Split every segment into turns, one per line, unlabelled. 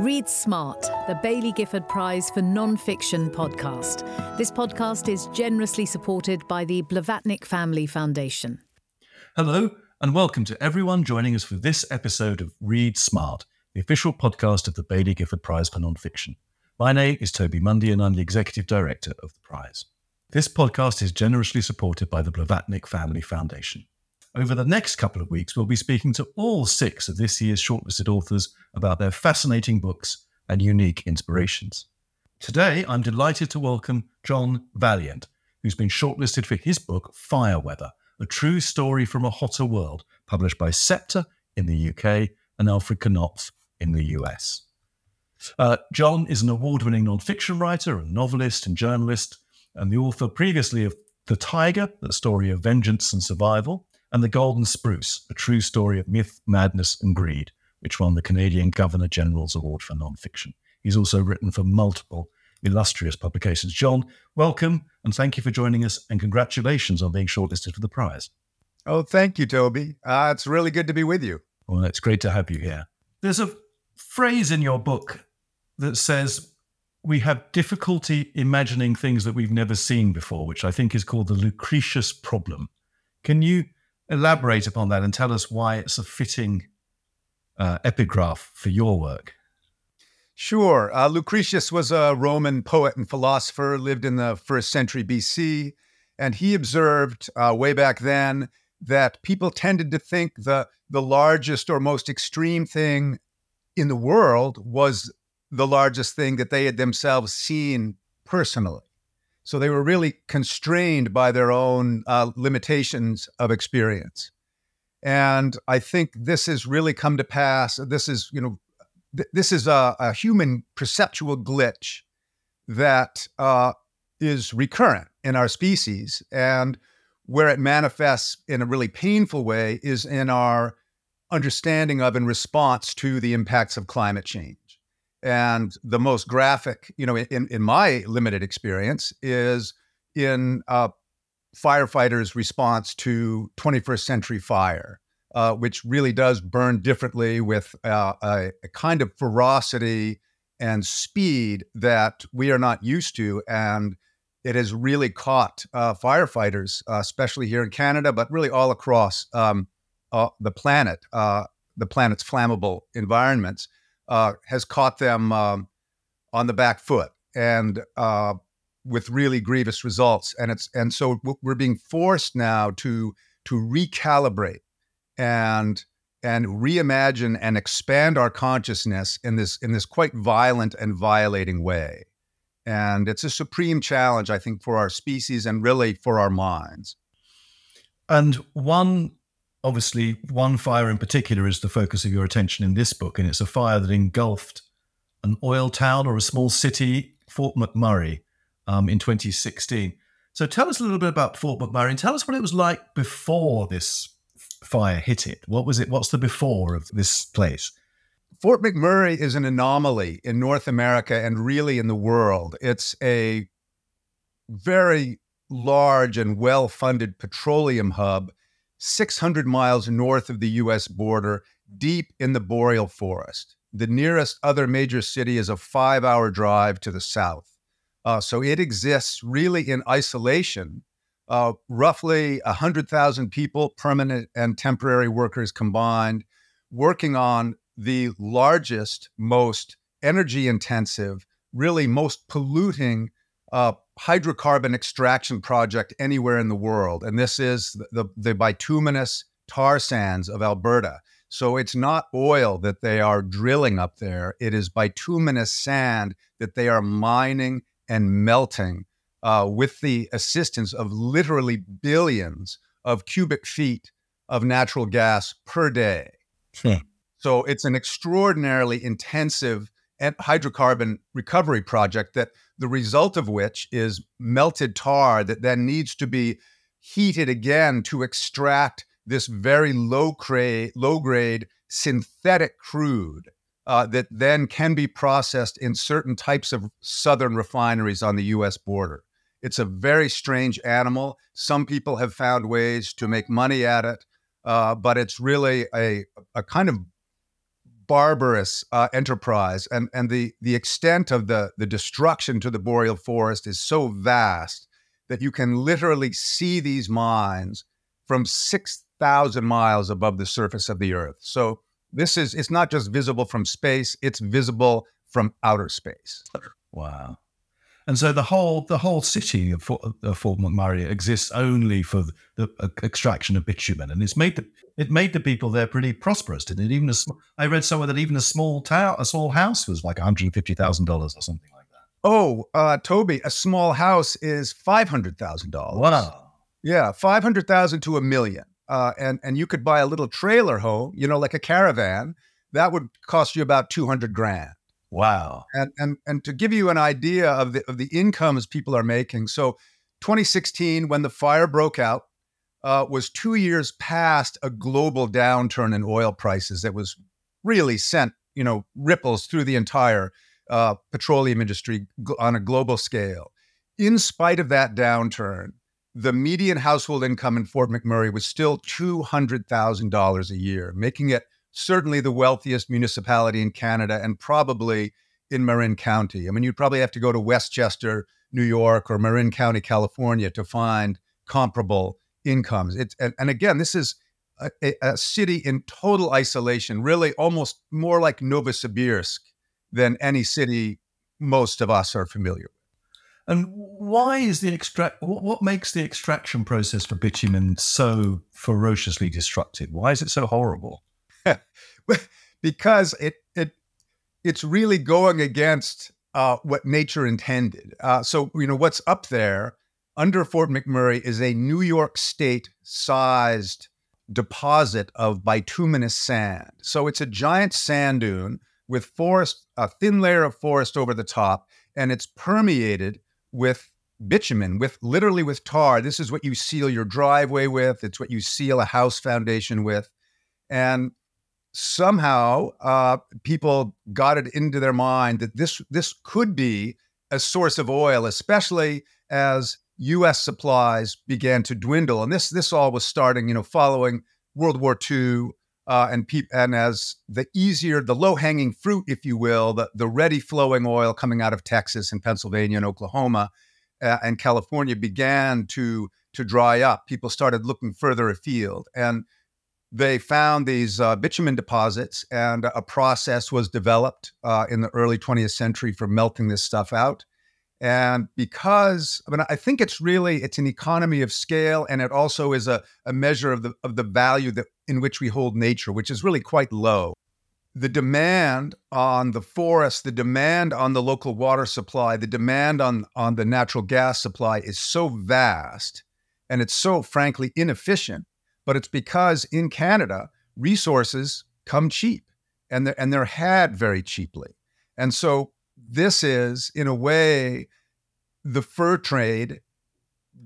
Read Smart, the Baillie Gifford Prize for Non-Fiction podcast. This podcast is generously supported by the Blavatnik Family Foundation.
Hello, and welcome to everyone joining us for this episode of Read Smart, the official podcast of the Baillie Gifford Prize for Non-Fiction. My name is Toby Mundy, and I'm the Executive Director of the prize. This podcast is generously supported by the Blavatnik Family Foundation. Over the next couple of weeks, we'll be speaking to all six of this year's shortlisted authors about their fascinating books and unique inspirations. Today, I'm delighted to welcome John Vaillant, who's been shortlisted for his book Fire Weather, a true story from a hotter world, published by Sceptre in the UK and Alfred Knopf in the US. Uh, John is an award winning nonfiction writer, a novelist, and journalist, and the author previously of The Tiger, the story of vengeance and survival, and The Golden Spruce, a true story of myth, madness, and greed, which won the Canadian Governor General's Award for Nonfiction. He's also written for multiple illustrious publications. John, welcome and thank you for joining us, and congratulations on being shortlisted for the prize.
Oh, thank you, Toby. Uh, it's really good to be with you.
Well, it's great to have you here. There's a phrase in your book that says, we have difficulty imagining things that we've never seen before, which I think is called the Lucretius problem. Can you elaborate upon that and tell us why it's a fitting uh, epigraph for your work.
Sure. Uh, Lucretius was a Roman poet and philosopher, lived in the first century BC, and he observed uh, way back then that people tended to think the, the largest or most extreme thing in the world was the largest thing that they had themselves seen personally. So they were really constrained by their own uh, limitations of experience. And I think this has really come to pass. This is, you know, th- this is a, a, human perceptual glitch that uh, is recurrent in our species. And where it manifests in a really painful way is in our understanding of and response to the impacts of climate change. And the most graphic, you know, in, in my limited experience, is in uh, firefighters' response to 21st century fire, uh, which really does burn differently with uh, a, a, kind of ferocity and speed that we are not used to. And it has really caught uh, firefighters, uh, especially here in Canada, but really all across um, uh, the planet, the planet's flammable environments uh, has caught them um, on the back foot and uh, with really grievous results. And it's and so we're being forced now to to recalibrate and and reimagine and expand our consciousness in this in this quite violent and violating way. And it's a supreme challenge, I think, for our species and really for our minds.
And one obviously, one fire in particular is the focus of your attention in this book, and it's a fire that engulfed an oil town or a small city, Fort McMurray, um, in 2016. So tell us a little bit about Fort McMurray and tell us what it was like before this fire hit it. What was it? What's the before of this place?
Fort McMurray is an anomaly in North America and really in the world. It's a very large and well funded petroleum hub 600 miles north of the US border, deep in the boreal forest. The nearest other major city is a five hour drive to the south. Uh, so it exists really in isolation. Uh, roughly 100,000 people, permanent and temporary workers combined, working on the largest, most energy intensive, really most polluting uh, hydrocarbon extraction project anywhere in the world. And this is the, the bituminous tar sands of Alberta. So it's not oil that they are drilling up there, it is bituminous sand that they are mining and melting uh, with the assistance of literally billions of cubic feet of natural gas per day. Hmm. So it's an extraordinarily intensive hydrocarbon recovery project that the result of which is melted tar that then needs to be heated again to extract this very low grade, low grade synthetic crude uh, that then can be processed in certain types of southern refineries on the U.S. border. It's a very strange animal. Some people have found ways to make money at it, uh, but it's really a, a kind of barbarous uh, enterprise, and and the the extent of the the destruction to the boreal forest is so vast that you can literally see these mines from six thousand miles above the surface of the Earth. So this is it's not just visible from space; it's visible from outer space.
Wow. And so the whole the whole city of Fort, of Fort McMurray exists only for the, extraction of bitumen, and it's made the it made the people there pretty prosperous, didn't it? Even a, I read somewhere that even a small town, a small house, was like one hundred fifty thousand dollars or something like that.
Oh, uh, Toby, a small house is five hundred thousand dollars.
Wow.
Yeah, five hundred thousand to a million, uh, and and you could buy a little trailer home, you know, like a caravan. That would cost you about two hundred grand.
Wow.
And and and to give you an idea of the of the incomes people are making, so 2016 when the fire broke out uh, was two years past a global downturn in oil prices that was really sent you know ripples through the entire uh, petroleum industry on a global scale. In spite of that downturn, the median household income in Fort McMurray was still $200,000 a year, making it certainly the wealthiest municipality in Canada and probably in Marin County. I mean, you'd probably have to go to Westchester, New York, or Marin County, California to find comparable incomes. It's and, and again, this is a, a, city in total isolation, really almost more like Novosibirsk than any city most of us are familiar with.
And why is the extract? What, what makes the extraction process for bitumen so ferociously destructive? Why is it so horrible?
because it it it's really going against uh, what nature intended. Uh, so you know what's up there under Fort McMurray is a New York State sized deposit of bituminous sand. So it's a giant sand dune with forest, a thin layer of forest over the top, and it's permeated with bitumen, with literally with tar. This is what you seal your driveway with. It's what you seal a house foundation with. And somehow uh, people got it into their mind that this this could be a source of oil, especially as U.S. supplies began to dwindle, and this this all was starting, you know, following World War II, uh, and pe- and as the easier, the low hanging fruit, if you will, the the ready flowing oil coming out of Texas and Pennsylvania and Oklahoma uh, and California began to to dry up. People started looking further afield, and they found these uh, bitumen deposits, and a process was developed uh, in the early 20th century for melting this stuff out. And because I mean, I think it's really it's an economy of scale, and it also is a, a measure of the of the value that in which we hold nature, which is really quite low. The demand on the forest, the demand on the local water supply, the demand on on the natural gas supply is so vast, and it's so frankly inefficient but it's because in Canada, resources come cheap and they're, and they're had very cheaply. And so this is, in a way, the fur trade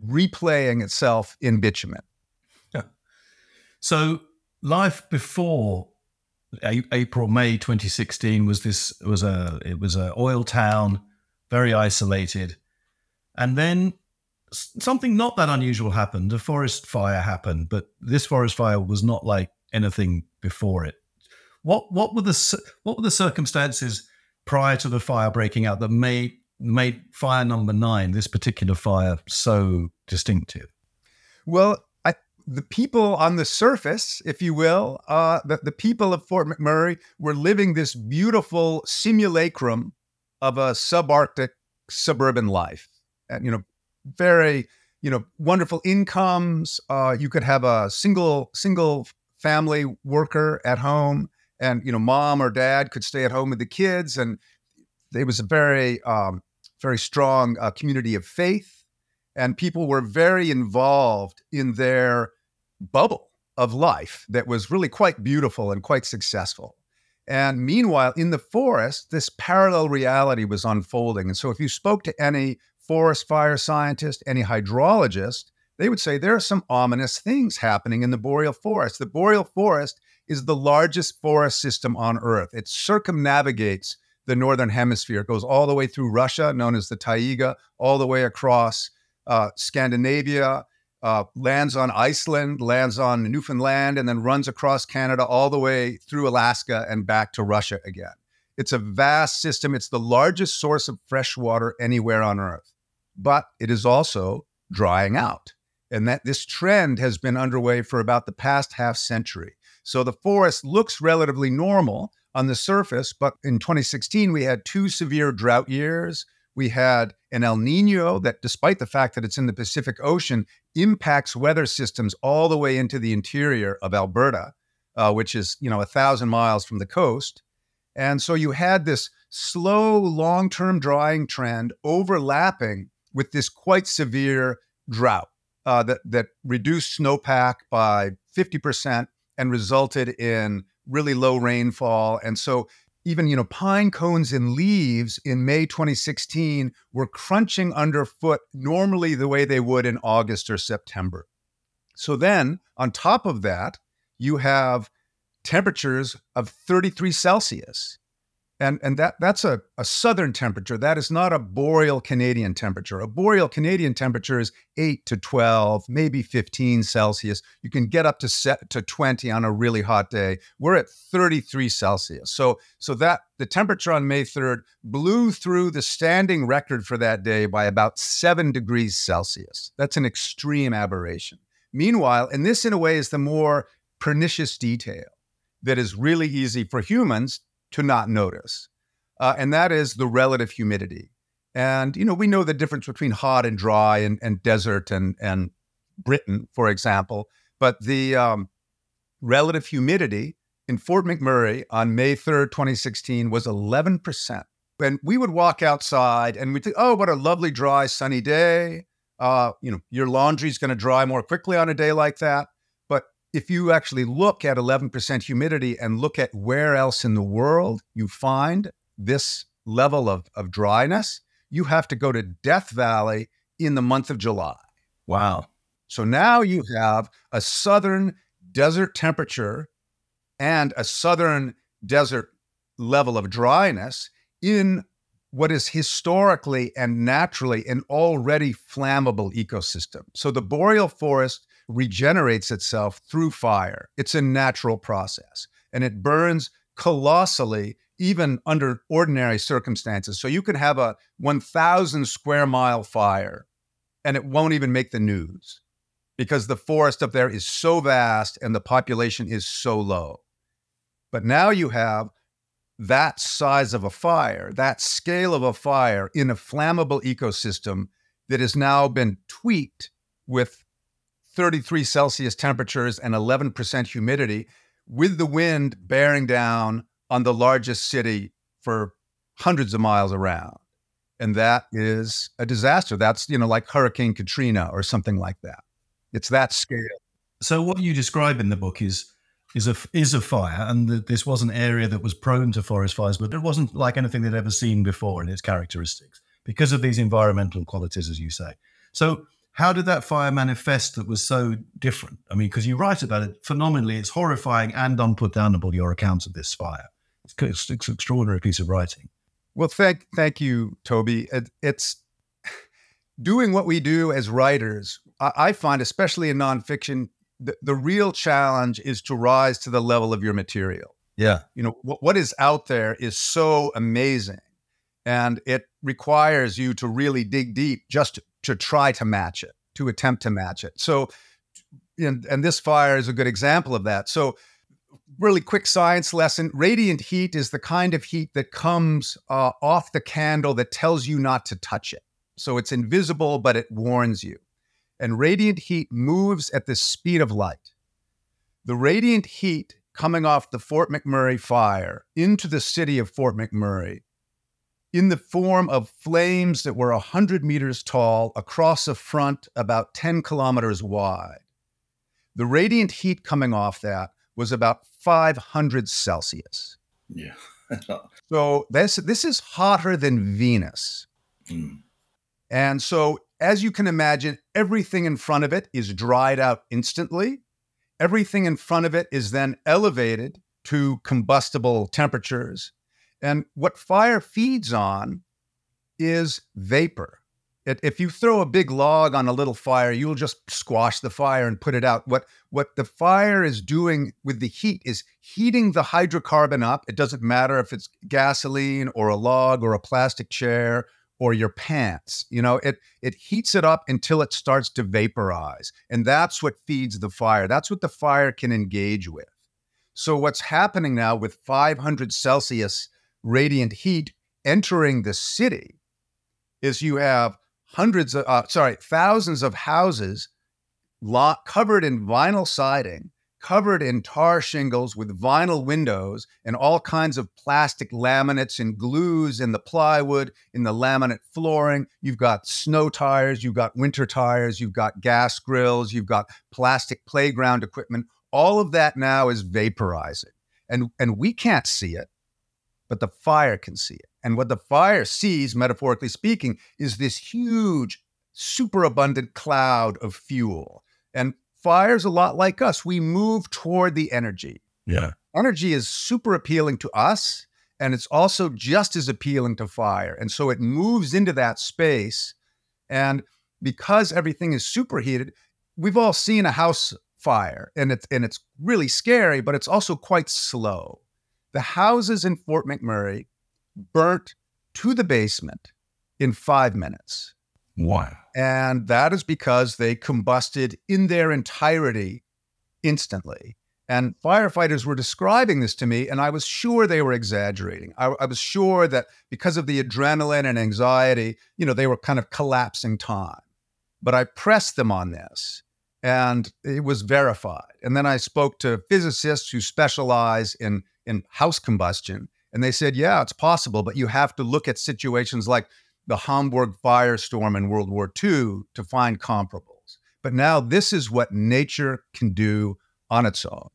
replaying itself in bitumen.
Yeah. So life before April May 2016 was this was a it was a oil town, very isolated, and then something not that unusual happened. A forest fire happened, but this forest fire was not like anything before it. What what were the what were the circumstances prior to the fire breaking out that made made fire number nine, this particular fire, so distinctive?
Well, I, the people on the surface, if you will, uh, the, the people of Fort McMurray were living this beautiful simulacrum of a subarctic suburban life. And, you know, very you know wonderful incomes. Uh, you could have a single single family worker at home, and you know mom or dad could stay at home with the kids, and it was a very um, very strong uh, community of faith, and people were very involved in their bubble of life that was really quite beautiful and quite successful. And meanwhile, in the forest, this parallel reality was unfolding. And so, if you spoke to any forest fire scientist, any hydrologist, they would say there are some ominous things happening in the boreal forest. The boreal forest is the largest forest system on Earth. It circumnavigates the northern hemisphere. It goes all the way through Russia, known as the taiga, all the way across uh, Scandinavia, uh, lands on Iceland, lands on Newfoundland, and then runs across Canada all the way through Alaska and back to Russia again. It's a vast system. It's the largest source of fresh water anywhere on Earth, but it is also drying out. And that this trend has been underway for about the past half century. So the forest looks relatively normal on the surface, but in 2016, we had two severe drought years. We had an El Nino that, despite the fact that it's in the Pacific Ocean, impacts weather systems all the way into the interior of Alberta, uh, which is, you know, a thousand miles from the coast. And so you had this slow, long term drying trend overlapping with this quite severe drought uh, that, that reduced snowpack by 50% and resulted in really low rainfall. And so even you know pine cones and leaves in May 2016 were crunching underfoot normally the way they would in August or September. So then on top of that, you have temperatures of 33 Celsius and and that that's a, a southern temperature. That is not a boreal canadian temperature. A boreal canadian temperature is 8 to 12 maybe 15 celsius. You can get up to set to 20 on a really hot day. We're at 33 celsius. So so that the temperature on may 3rd blew through the standing record for that day by about 7 degrees celsius. That's an extreme aberration. Meanwhile and this in a way is the more pernicious detail that is really easy for humans to not notice. Uh, and that is the relative humidity. And, you know, we know the difference between hot and dry and, and desert and, and Britain, for example. But the um, relative humidity in Fort McMurray on May 3rd, 2016 was 11%. And we would walk outside and we'd think, oh, what a lovely, dry, sunny day. Uh, you know, your laundry's going to dry more quickly on a day like that if you actually look at 11% humidity and look at where else in the world you find this level of, of dryness, you have to go to Death Valley in the month of July.
Wow.
So now you have a southern desert temperature and a southern desert level of dryness in what is historically and naturally an already flammable ecosystem. So the boreal forest regenerates itself through fire. It's a natural process and it burns colossally even under ordinary circumstances. So you can have a 1,000 square mile fire and it won't even make the news because the forest up there is so vast and the population is so low. But now you have that size of a fire, that scale of a fire in a flammable ecosystem that has now been tweaked with 33 Celsius temperatures and 11% humidity, with the wind bearing down on the largest city for hundreds of miles around. And that is a disaster. That's, you know, like Hurricane Katrina or something like that. It's that scale.
So what you describe in the book is is a is a fire, and the, this was an area that was prone to forest fires, but it wasn't like anything they'd ever seen before in its characteristics because of these environmental qualities, as you say. So how did that fire manifest that was so different? I mean, because you write about it phenomenally, it's horrifying and unputdownable, your account of this fire. It's, it's, it's an extraordinary piece of writing.
Well, thank, thank you, Toby. It, it's doing what we do as writers. I, I find, especially in nonfiction, the, the real challenge is to rise to the level of your material.
Yeah.
You know, what, what is out there is so amazing. And it requires you to really dig deep just to try to match it, to attempt to match it. So, and, and this fire is a good example of that. So, really quick science lesson radiant heat is the kind of heat that comes uh, off the candle that tells you not to touch it. So, it's invisible, but it warns you. And radiant heat moves at the speed of light. The radiant heat coming off the Fort McMurray fire into the city of Fort McMurray in the form of flames that were 100 meters tall across a front about 10 kilometers wide. The radiant heat coming off that was about 500 Celsius.
Yeah.
so this, this is hotter than Venus. Mm. And so, as you can imagine, everything in front of it is dried out instantly. Everything in front of it is then elevated to combustible temperatures and what fire feeds on is vapor. It, if you throw a big log on a little fire, you'll just squash the fire and put it out. What what the fire is doing with the heat is heating the hydrocarbon up. It doesn't matter if it's gasoline or a log or a plastic chair or your pants. You know, it it heats it up until it starts to vaporize. And that's what feeds the fire. That's what the fire can engage with. So what's happening now with 500 Celsius radiant heat entering the city is you have hundreds of, uh, sorry, thousands of houses covered in vinyl siding, covered in tar shingles with vinyl windows and all kinds of plastic laminates and glues in the plywood, in the laminate flooring. You've got snow tires, you've got winter tires, you've got gas grills, you've got plastic playground equipment. All of that now is vaporizing. And, and we can't see it, but the fire can see it. And what the fire sees, metaphorically speaking, is this huge, superabundant cloud of fuel. And fire's a lot like us. We move toward the energy.
Yeah.
Energy is super appealing to us, and it's also just as appealing to fire. And so it moves into that space. And because everything is superheated, we've all seen a house fire, and it's and it's really scary, but it's also quite slow. The houses in Fort McMurray burnt to the basement in five minutes.
Wow.
And that is because they combusted in their entirety instantly. And firefighters were describing this to me, and I was sure they were exaggerating. I, I, was sure that because of the adrenaline and anxiety, you know, they were kind of collapsing time. But I pressed them on this, and it was verified. And then I spoke to physicists who specialize in, in house combustion, and they said, yeah, it's possible, but you have to look at situations like the Hamburg firestorm in World War II to find comparables. But now this is what nature can do on its own.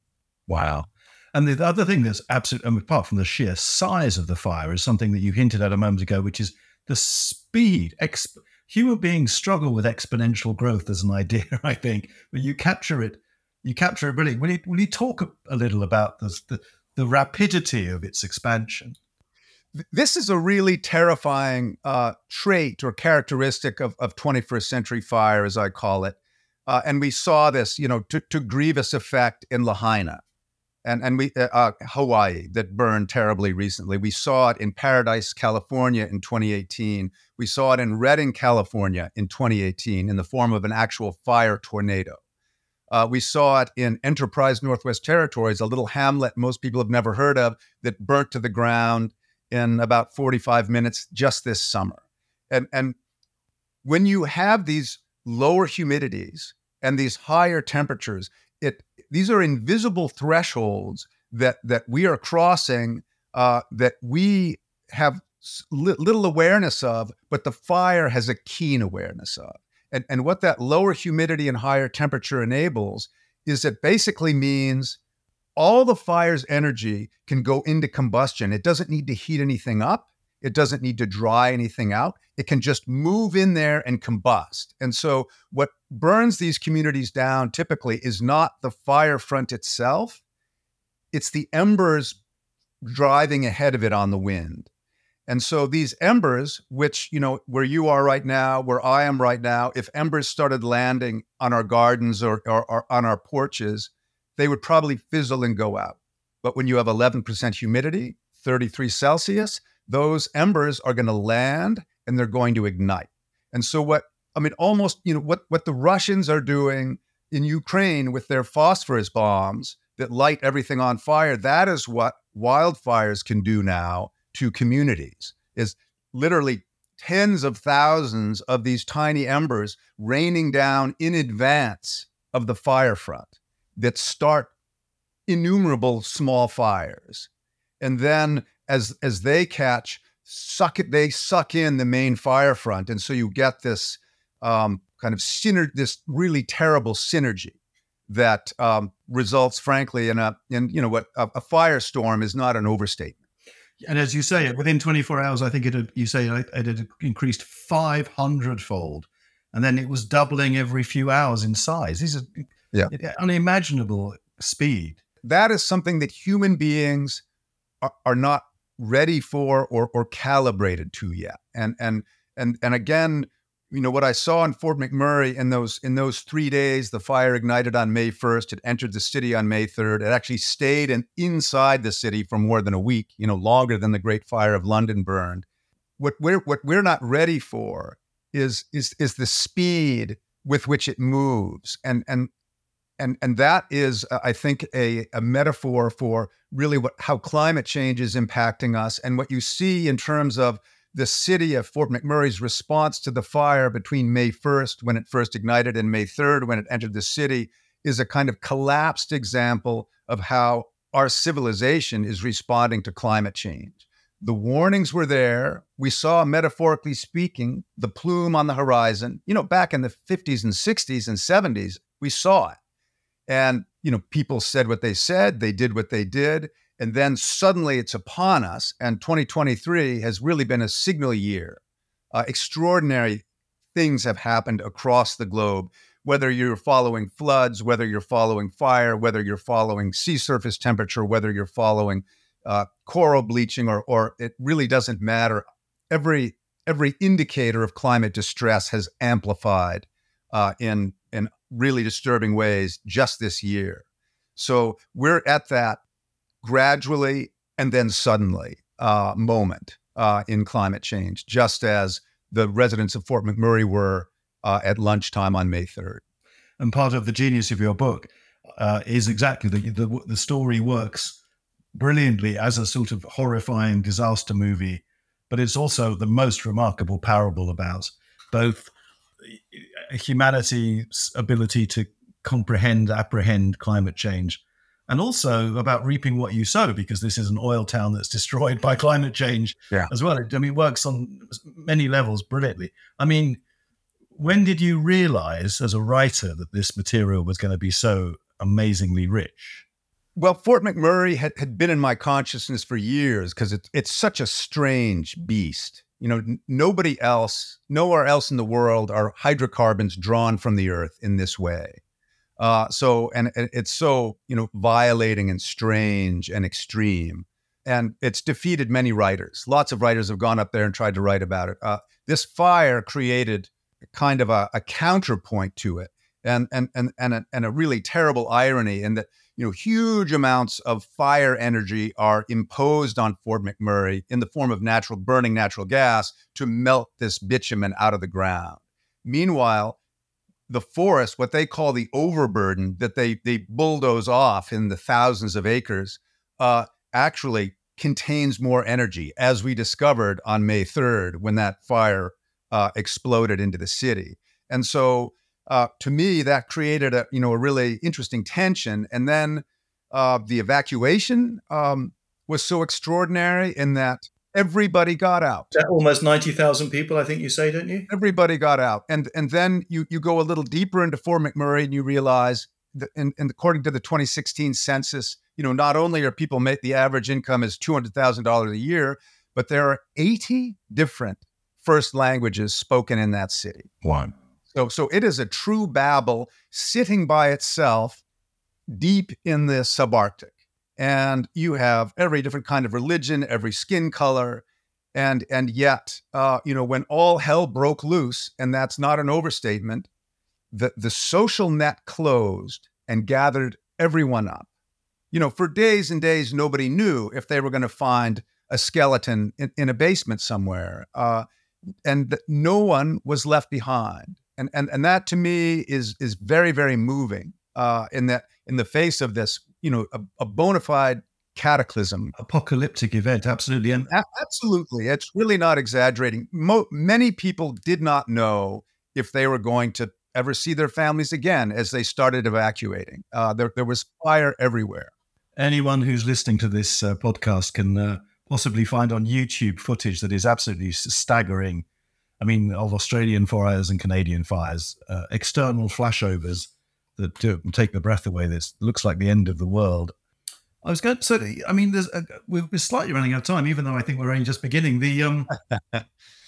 Wow. And the other thing that's absolutely, apart from the sheer size of the fire, is something that you hinted at a moment ago, which is the speed. Exp- human beings struggle with exponential growth as an idea, I think, but you capture it. You capture it brilliantly. Will you, will you talk a, little about the, the, the rapidity of its expansion.
This is a really terrifying uh, trait or characteristic of, of 21st century fire, as I call it. Uh, and we saw this, you know, to, to grievous effect in Lahaina and, and we, uh, uh Hawaii that burned terribly recently. We saw it in Paradise, California in 2018. We saw it in Redding, California in 2018 in the form of an actual fire tornado. Uh, we saw it in Enterprise Northwest Territories, a little hamlet most people have never heard of that burnt to the ground in about 45 minutes just this summer. And, and when you have these lower humidities and these higher temperatures, it these are invisible thresholds that that we are crossing uh, that we have little awareness of, but the fire has a keen awareness of. And, and what that lower humidity and higher temperature enables is it basically means all the fire's energy can go into combustion. It doesn't need to heat anything up. It doesn't need to dry anything out. It can just move in there and combust. And so, what burns these communities down typically is not the fire front itself, it's the embers driving ahead of it on the wind. And so these embers, which, you know, where you are right now, where I am right now, if embers started landing on our gardens or, or, or on our porches, they would probably fizzle and go out. But when you have 11% humidity, 33 Celsius, those embers are going to land and they're going to ignite. And so what I mean almost, you know, what what the Russians are doing in Ukraine with their phosphorus bombs that light everything on fire, that is what wildfires can do now to communities is literally tens of thousands of these tiny embers raining down in advance of the fire front that start innumerable small fires. And then as as they catch suck it they suck in the main fire front. And so you get this um, kind of synergy this really terrible synergy that um, results frankly in a in you know what a, a firestorm is not an overstatement
and as you say, within 24 hours, I think it had, you say it had increased 500 fold. And then it was doubling every few hours in size. These are yeah. unimaginable speed.
That is something that human beings are, are not ready for or, or calibrated to yet. And, and, and, and again, you know what I saw in Fort McMurray in those in those three days. The fire ignited on May 1st. It entered the city on May 3rd. It actually stayed in, inside the city for more than a week. You know, longer than the Great Fire of London burned. What we're what we're not ready for is is is the speed with which it moves, and and and and that is, uh, I think, a a metaphor for really what how climate change is impacting us, and what you see in terms of the city of Fort McMurray's response to the fire between May 1st, when it first ignited, and May 3rd, when it entered the city, is a kind of collapsed example of how our civilization is responding to climate change. The warnings were there. We saw, metaphorically speaking, the plume on the horizon. You know, back in the 50s and 60s and 70s, we saw it. And, you know, people said what they said, they did what they did. And then suddenly it's upon us. And 2023 has really been a signal year. Uh, extraordinary things have happened across the globe, whether you're following floods, whether you're following fire, whether you're following sea surface temperature, whether you're following uh, coral bleaching, or, or it really doesn't matter. Every every indicator of climate distress has amplified uh, in in really disturbing ways just this year. So we're at that gradually and then suddenly uh, moment uh, in climate change, just as the residents of Fort McMurray were uh, at lunchtime on May 3rd.
And part of the genius of your book uh, is exactly the, the, the story works brilliantly as a sort of horrifying disaster movie, but it's also the most remarkable parable about both humanity's ability to comprehend, apprehend climate change, and also about reaping what you sow, because this is an oil town that's destroyed by climate change yeah. as well. I mean, it works on many levels brilliantly. I mean, when did you realize as a writer that this material was going to be so amazingly rich?
Well, Fort McMurray had, had been in my consciousness for years because it's it's such a strange beast. You know, n- nobody else, nowhere else in the world are hydrocarbons drawn from the earth in this way. Uh, so, and, it's so, you know, violating and strange and extreme. And it's defeated many writers. Lots of writers have gone up there and tried to write about it. Uh, this fire created kind of a, a, counterpoint to it and, and, and, and, a, and a really terrible irony in that, you know, huge amounts of fire energy are imposed on Fort McMurray in the form of natural burning natural gas to melt this bitumen out of the ground. Meanwhile, the forest, what they call the overburden that they they bulldoze off in the thousands of acres, uh, actually contains more energy, as we discovered on May 3rd when that fire uh, exploded into the city. And so, uh, to me, that created a you know a really interesting tension. And then uh, the evacuation um, was so extraordinary in that Everybody got out.
Almost ninety thousand people, I think you say, don't you?
Everybody got out, and and then you you go a little deeper into Fort McMurray, and you realize that, in, in according to the 2016 census, you know, not only are people make the average income is two hundred thousand dollars a year, but there are eighty different first languages spoken in that city.
One.
So so it is a true Babel sitting by itself, deep in the subarctic and you have every different kind of religion, every skin color, and and yet, uh, you know, when all hell broke loose, and that's not an overstatement, the the social net closed and gathered everyone up. You know, for days and days, nobody knew if they were going to find a skeleton in, in a basement somewhere, uh, and no one was left behind. And and and that to me is is very very moving. Uh, in that in the face of this you know a, a bona fide cataclysm.
Apocalyptic event absolutely and
a- absolutely it's really not exaggerating. Mo- many people did not know if they were going to ever see their families again as they started evacuating. Uh, there, there was fire everywhere.
Anyone who's listening to this uh, podcast can uh, possibly find on youtube footage that is absolutely staggering. I mean of australian fires and canadian fires uh, external flashovers that do, take the breath away. This looks like the end of the world. I was going. So, I mean, there's a, we're, slightly running out of time, even though I think we're only just beginning. The um, the,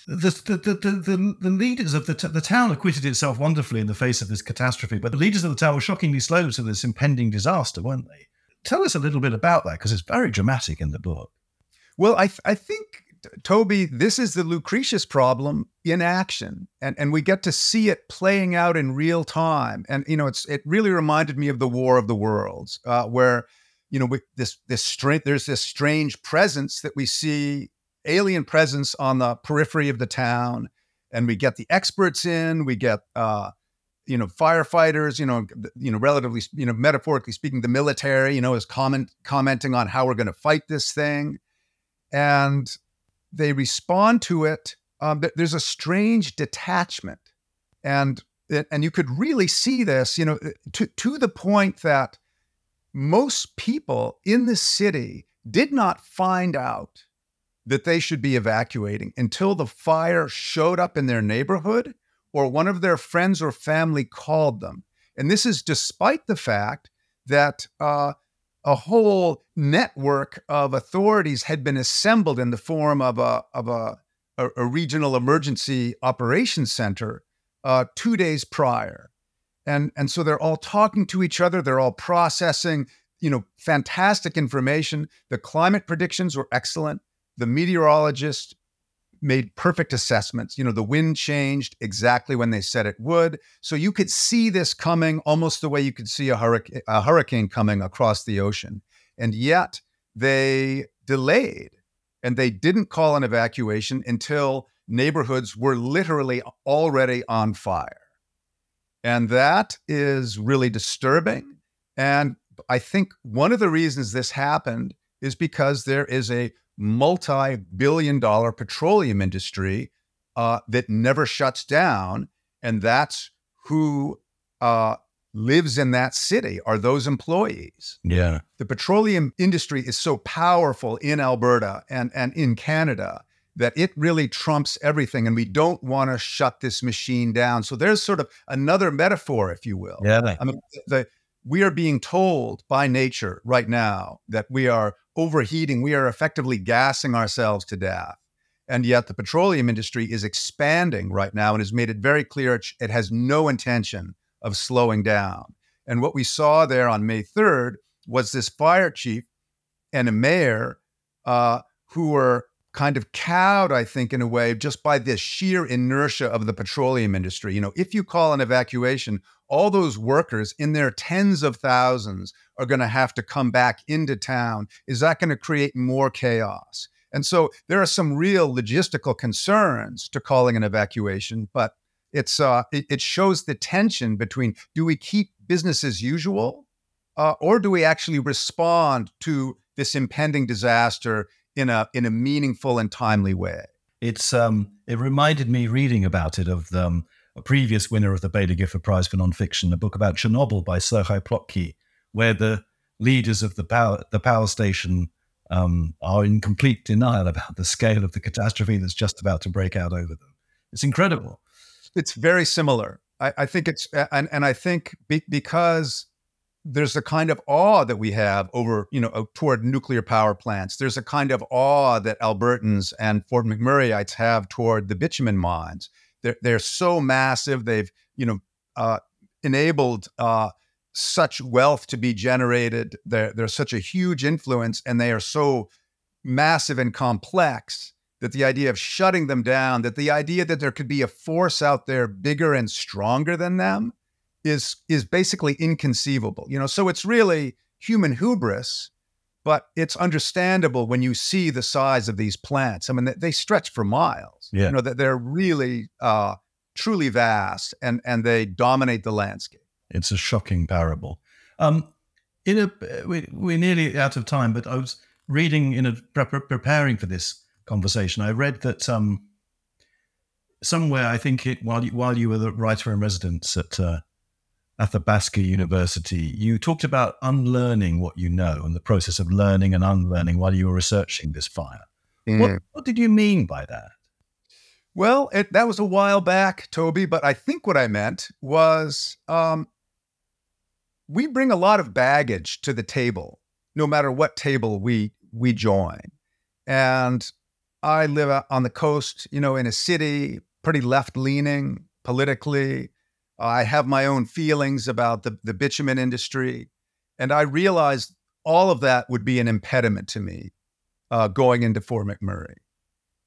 the, the, the, the leaders of the t- the town acquitted itself wonderfully in the face of this catastrophe, but the leaders of the town were shockingly slow to this impending disaster, weren't they? Tell us a little bit about that because it's very dramatic in the book.
Well, I th- I think Toby, this is the Lucretius problem in action, and and we get to see it playing out in real time. And you know, it's it really reminded me of the War of the Worlds, uh, where you know we, this this strength. There's this strange presence that we see, alien presence on the periphery of the town, and we get the experts in. We get uh, you know firefighters. You know, you know, relatively you know, metaphorically speaking, the military. You know, is comment commenting on how we're going to fight this thing and they respond to it. Um, there's a strange detachment, and and you could really see this, you know, to to the point that most people in the city did not find out that they should be evacuating until the fire showed up in their neighborhood or one of their friends or family called them. And this is despite the fact that uh, a whole network of authorities had been assembled in the form of a of a, a, a regional emergency operations center uh, two days prior, and and so they're all talking to each other. They're all processing, you know, fantastic information. The climate predictions were excellent. The meteorologist made perfect assessments. You know, the wind changed exactly when they said it would. So you could see this coming almost the way you could see a, hurricane, a hurricane coming across the ocean. And yet they delayed and they didn't call an evacuation until neighborhoods were literally already on fire. And that is really disturbing. And I think one of the reasons this happened is because there is a multi billion dollar petroleum industry uh, that never shuts down. And that's who uh, lives in that city are those employees.
Yeah.
The petroleum industry is so powerful in Alberta and, and in Canada that it really trumps everything. And we don't want to shut this machine down. So there's sort of another metaphor, if you will.
Yeah.
I mean, the, we are being told by nature right now that we are overheating. We are effectively gassing ourselves to death. And yet the petroleum industry is expanding right now and has made it very clear it has no intention of slowing down. And what we saw there on May 3rd was this fire chief and a mayor uh, who were kind of cowed, I think, in a way, just by the sheer inertia of the petroleum industry. You know, if you call an evacuation, all those workers in their tens of thousands are going to have to come back into town. Is that going to create more chaos? And so there are some real logistical concerns to calling an evacuation, but it's uh, it, it shows the tension between do we keep business as usual, uh, or do we actually respond to this impending disaster in a in a meaningful and timely way.
It's um, it reminded me reading about it of um, a previous winner of the Baillie Gifford Prize for Nonfiction, a book about Chernobyl by Serhii Plokhy, where the leaders of the power the power station um, are in complete denial about the scale of the catastrophe that's just about to break out over them. It's incredible.
It's very similar. I, I think it's and and I think be, because there's a kind of awe that we have over, you know, toward nuclear power plants. There's a kind of awe that Albertans and Fort McMurrayites have toward the bitumen mines. They're, they're so massive. They've, you know, uh, enabled uh, such wealth to be generated. They're, they're such a huge influence and they are so massive and complex that the idea of shutting them down, that the idea that there could be a force out there bigger and stronger than them, is is basically inconceivable. You know, so it's really human hubris, but it's understandable when you see the size of these plants. I mean, they, they stretch for miles.
Yeah.
You know, that they're really uh, truly vast and and they dominate the landscape.
It's a shocking parable. Um, in a we, we're nearly out of time, but I was reading in a pre- preparing for this conversation. I read that um, somewhere I think it while you, while you were the writer in residence at uh, Athabasca University, you talked about unlearning what you know and the process of learning and unlearning while you were researching this fire. Mm. What, what, did you mean by that?
Well, it, that was a while back, Toby, but I think what I meant was um, we bring a lot of baggage to the table, no matter what table we we join. And I live on the coast, you know, in a city, pretty left leaning politically. I have my own feelings about the, the bitumen industry. And I realized all of that would be an impediment to me uh, going into Fort McMurray.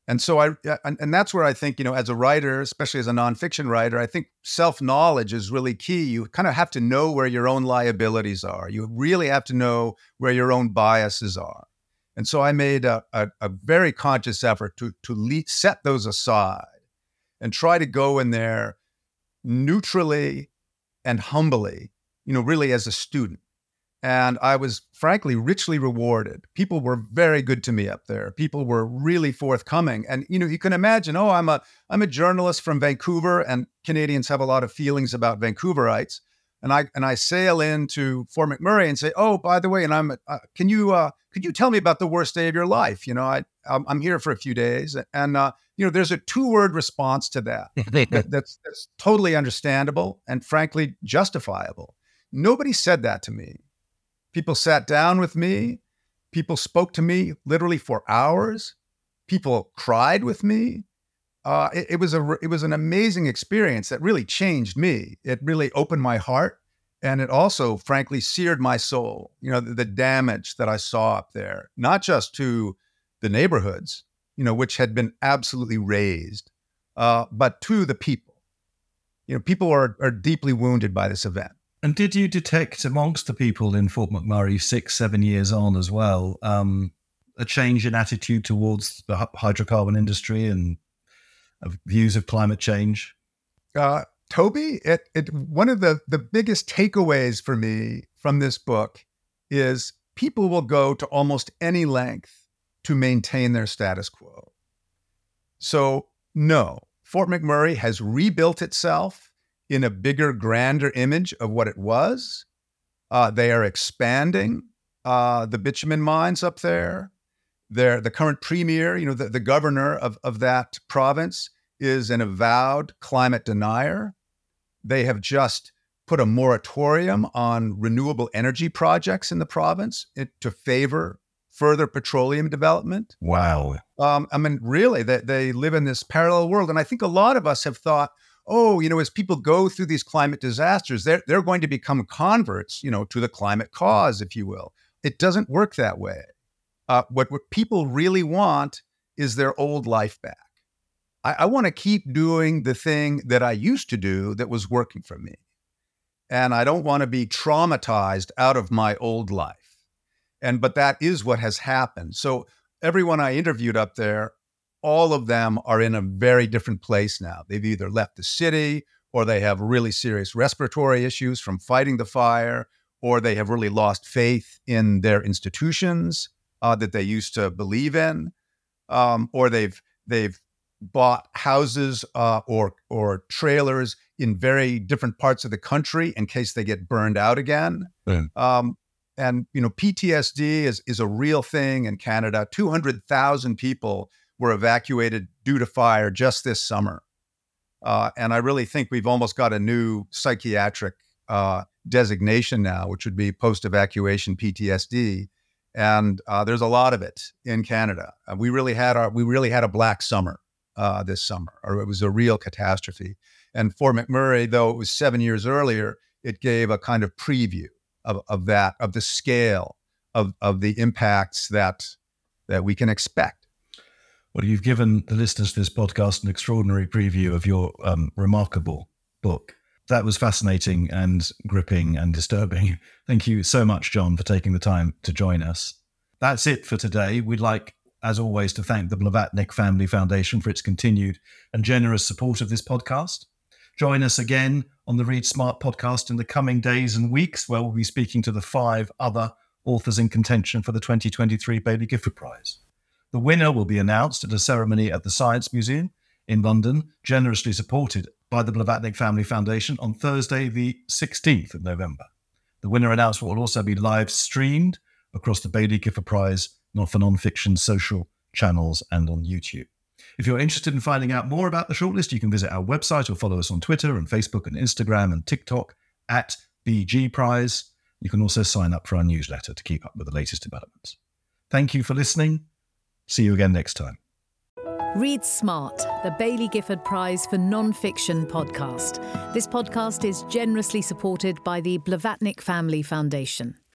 And so I, and, that's where I think, you know, as a writer, especially as a nonfiction writer, I think self knowledge is really key. You kind of have to know where your own liabilities are. You really have to know where your own biases are. And so I made a, a, a very conscious effort to, to le- set those aside and try to go in there neutrally and humbly, you know, really as a student. And I was frankly richly rewarded. People were very good to me up there. People were really forthcoming. And you know, you can imagine, oh, I'm a I'm a journalist from Vancouver, and Canadians have a lot of feelings about Vancouverites. And I and I sail into Fort McMurray and say, oh, by the way, and I'm uh, can you uh, could you tell me about the worst day of your life? You know, I I'm, I'm here for a few days, and uh, you know, there's a two word response to that. that that's that's totally understandable and frankly justifiable. Nobody said that to me. People sat down with me. People spoke to me literally for hours. People cried with me. Uh, it, it, was a it was an amazing experience that really changed me. It really opened my heart, and it also, frankly, seared my soul. You know, the, the damage that I saw up there, not just to the neighborhoods, you know, which had been absolutely razed, uh, but to the people. You know, people are are deeply wounded by this event.
And did you detect amongst the people in Fort McMurray six, seven years on as well, um, a change in attitude towards the hydrocarbon industry and views of climate change?
Uh, Toby, it, it one of the the biggest takeaways for me from this book is people will go to almost any length to maintain their status quo. So no, Fort McMurray has rebuilt itself in a bigger, grander image of what it was. Uh, they are expanding uh, the bitumen mines up there. They're, the current premier, you know, the, the governor of, of that province is an avowed climate denier. They have just put a moratorium on renewable energy projects in the province to favor further petroleum development.
Wow.
Um, I mean, really, they, they live in this parallel world. And I think a lot of us have thought, oh, you know, as people go through these climate disasters, they're, they're going to become converts, you know, to the climate cause, if you will. It doesn't work that way. Uh, what, what people really want is their old life back. I, I want to keep doing the thing that I used to do that was working for me. And I don't want to be traumatized out of my old life. And but that is what has happened. So everyone I interviewed up there all of them are in a very different place now. They've either left the city or they have really serious respiratory issues from fighting the fire, or they have really lost faith in their institutions uh, that they used to believe in, um, or they've they've bought houses uh, or or trailers in very different parts of the country in case they get burned out again. Um, and you know, PTSD is is a real thing in Canada. Two hundred thousand people were evacuated due to fire just this summer. Uh, and I really think we've almost got a new psychiatric uh, designation now, which would be post evacuation PTSD. And uh, there's a lot of it in Canada. We really had our we really had a black summer uh, this summer, or it was a real catastrophe. And Fort McMurray, though it was seven years earlier, it gave a kind of preview of, of that of the scale of of the impacts that that we can expect
well, you've given the listeners to this podcast an extraordinary preview of your um, remarkable book. That was fascinating and gripping and disturbing. Thank you so much, John, for taking the time to join us. That's it for today. We'd like, as always, to thank the Blavatnik Family Foundation for its continued and generous support of this podcast. Join us again on the Read Smart podcast in the coming days and weeks, where we'll be speaking to the five other authors in contention for the 2023 Baillie Gifford Prize. The winner will be announced at a ceremony at the Science Museum in London, generously supported by the Blavatnik Family Foundation on Thursday, the 16th of November. The winner announcement will also be live streamed across the Baillie Gifford Prize not for non-fiction social channels and on YouTube. If you're interested in finding out more about the shortlist, you can visit our website or follow us on Twitter and Facebook and Instagram and TikTok at BG Prize. You can also sign up for our newsletter to keep up with the latest developments. Thank you for listening See you again next time.
Read Smart, the Baillie Gifford Prize for Non-Fiction podcast. This podcast is generously supported by the Blavatnik Family Foundation.